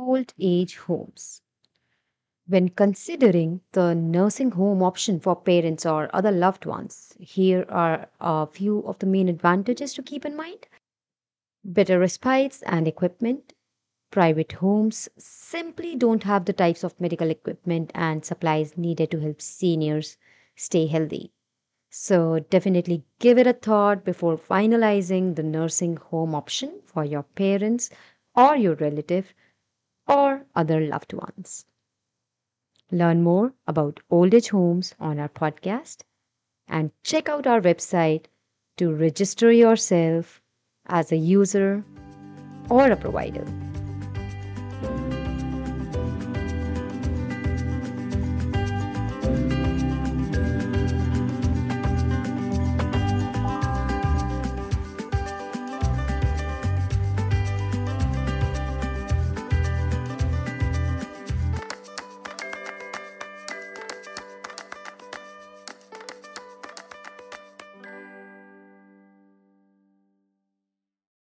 old age homes. When considering the nursing home option for parents or other loved ones, here are a few of the main advantages to keep in mind better respites and equipment. Private homes simply don't have the types of medical equipment and supplies needed to help seniors stay healthy. So, definitely give it a thought before finalizing the nursing home option for your parents or your relative or other loved ones. Learn more about old age homes on our podcast and check out our website to register yourself as a user or a provider.